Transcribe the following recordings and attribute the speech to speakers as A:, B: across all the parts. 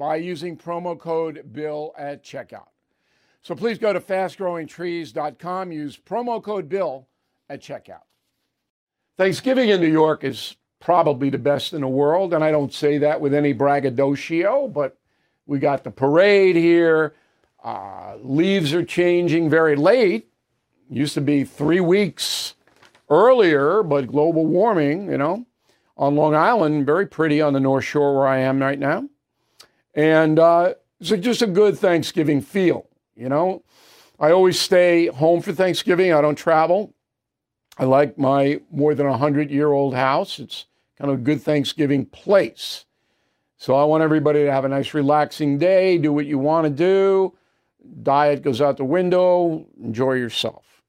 A: by using promo code BILL at checkout. So please go to fastgrowingtrees.com, use promo code BILL at checkout. Thanksgiving in New York is probably the best in the world, and I don't say that with any braggadocio, but we got the parade here. Uh, leaves are changing very late. Used to be three weeks earlier, but global warming, you know, on Long Island, very pretty on the North Shore where I am right now. And uh, it's just a good Thanksgiving feel, you know. I always stay home for Thanksgiving. I don't travel. I like my more than 100 year old house. It's kind of a good Thanksgiving place. So I want everybody to have a nice, relaxing day, do what you want to do. Diet goes out the window, enjoy yourself.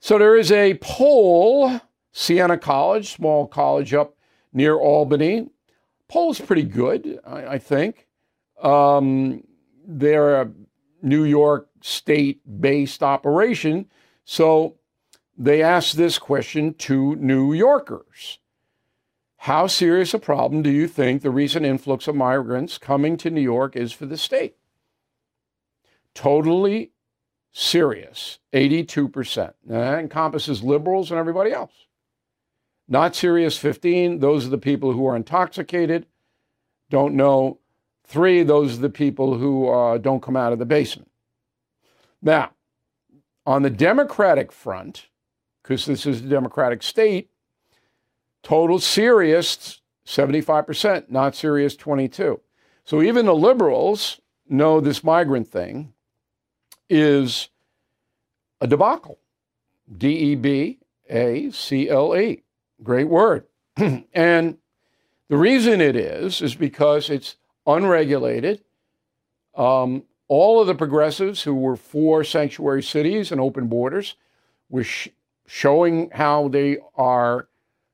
A: So there is a poll, Siena College, small college up near Albany. Poll is pretty good, I, I think. Um, they're a New York state based operation. So they asked this question to New Yorkers How serious a problem do you think the recent influx of migrants coming to New York is for the state? Totally serious, 82%. Now, that encompasses liberals and everybody else. Not serious, 15. Those are the people who are intoxicated, don't know Three, those are the people who uh, don't come out of the basement. Now, on the Democratic front, because this is a Democratic state, total serious 75%, not serious 22. So even the liberals know this migrant thing is a debacle. D E B A C L E. Great word. and the reason it is, is because it's unregulated. Um, all of the progressives who were for sanctuary cities and open borders were sh- showing how they are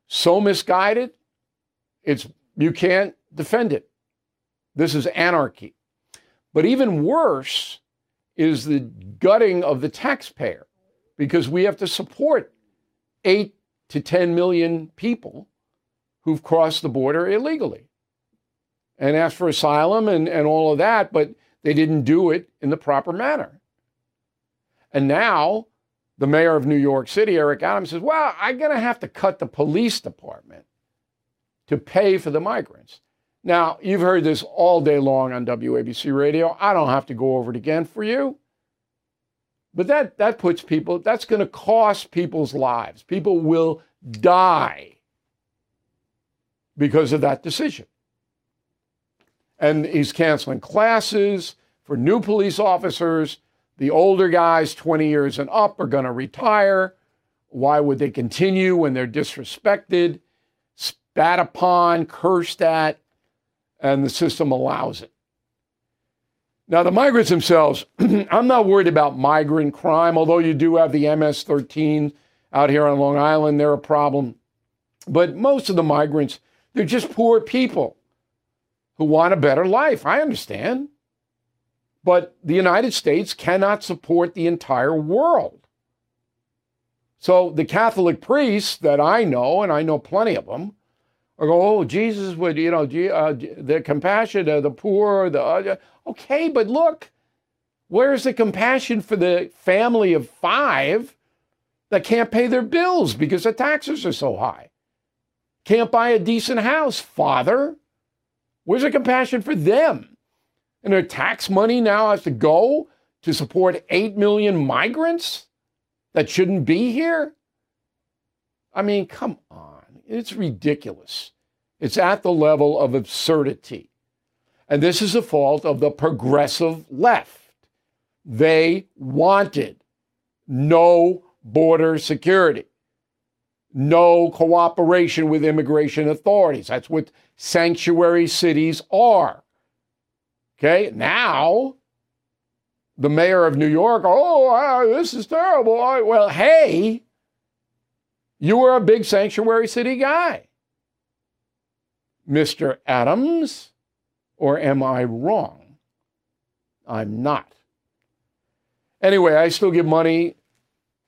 A: so misguided. It's you can't defend it. This is anarchy. But even worse is the gutting of the taxpayer because we have to support 8 to 10 million people who've crossed the border illegally and asked for asylum and, and all of that, but they didn't do it in the proper manner. And now the mayor of New York City, Eric Adams, says, Well, I'm going to have to cut the police department to pay for the migrants. Now, you've heard this all day long on WABC radio. I don't have to go over it again for you. But that, that puts people, that's going to cost people's lives. People will die because of that decision and he's canceling classes for new police officers. The older guys, 20 years and up, are going to retire. Why would they continue when they're disrespected, spat upon, cursed at, and the system allows it? Now, the migrants themselves, I'm not worried about migrant crime, although you do have the MS 13 out here on Long Island. They're a problem. But most of the migrants, they're just poor people who want a better life. I understand. But the United States cannot support the entire world. So the Catholic priests that I know, and I know plenty of them, are go, oh, Jesus would, you know, uh, the compassion of the poor, the uh, okay, but look, where's the compassion for the family of five that can't pay their bills because the taxes are so high? Can't buy a decent house, Father. Where's the compassion for them? And their tax money now has to go to support 8 million migrants that shouldn't be here? I mean, come on. It's ridiculous. It's at the level of absurdity. And this is a fault of the progressive left. They wanted no border security, no cooperation with immigration authorities. That's what sanctuary cities are. Okay, now the mayor of New York, oh, uh, this is terrible. Well, hey, you were a big sanctuary city guy, Mr. Adams. Or am I wrong? I'm not. Anyway, I still give money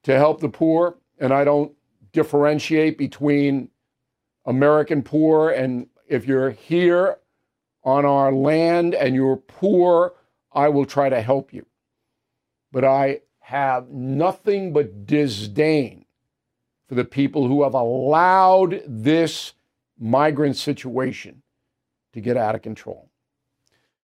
A: to help the poor, and I don't differentiate between American poor and if you're here on our land and you're poor, I will try to help you. But I have nothing but disdain for the people who have allowed this migrant situation to get out of control.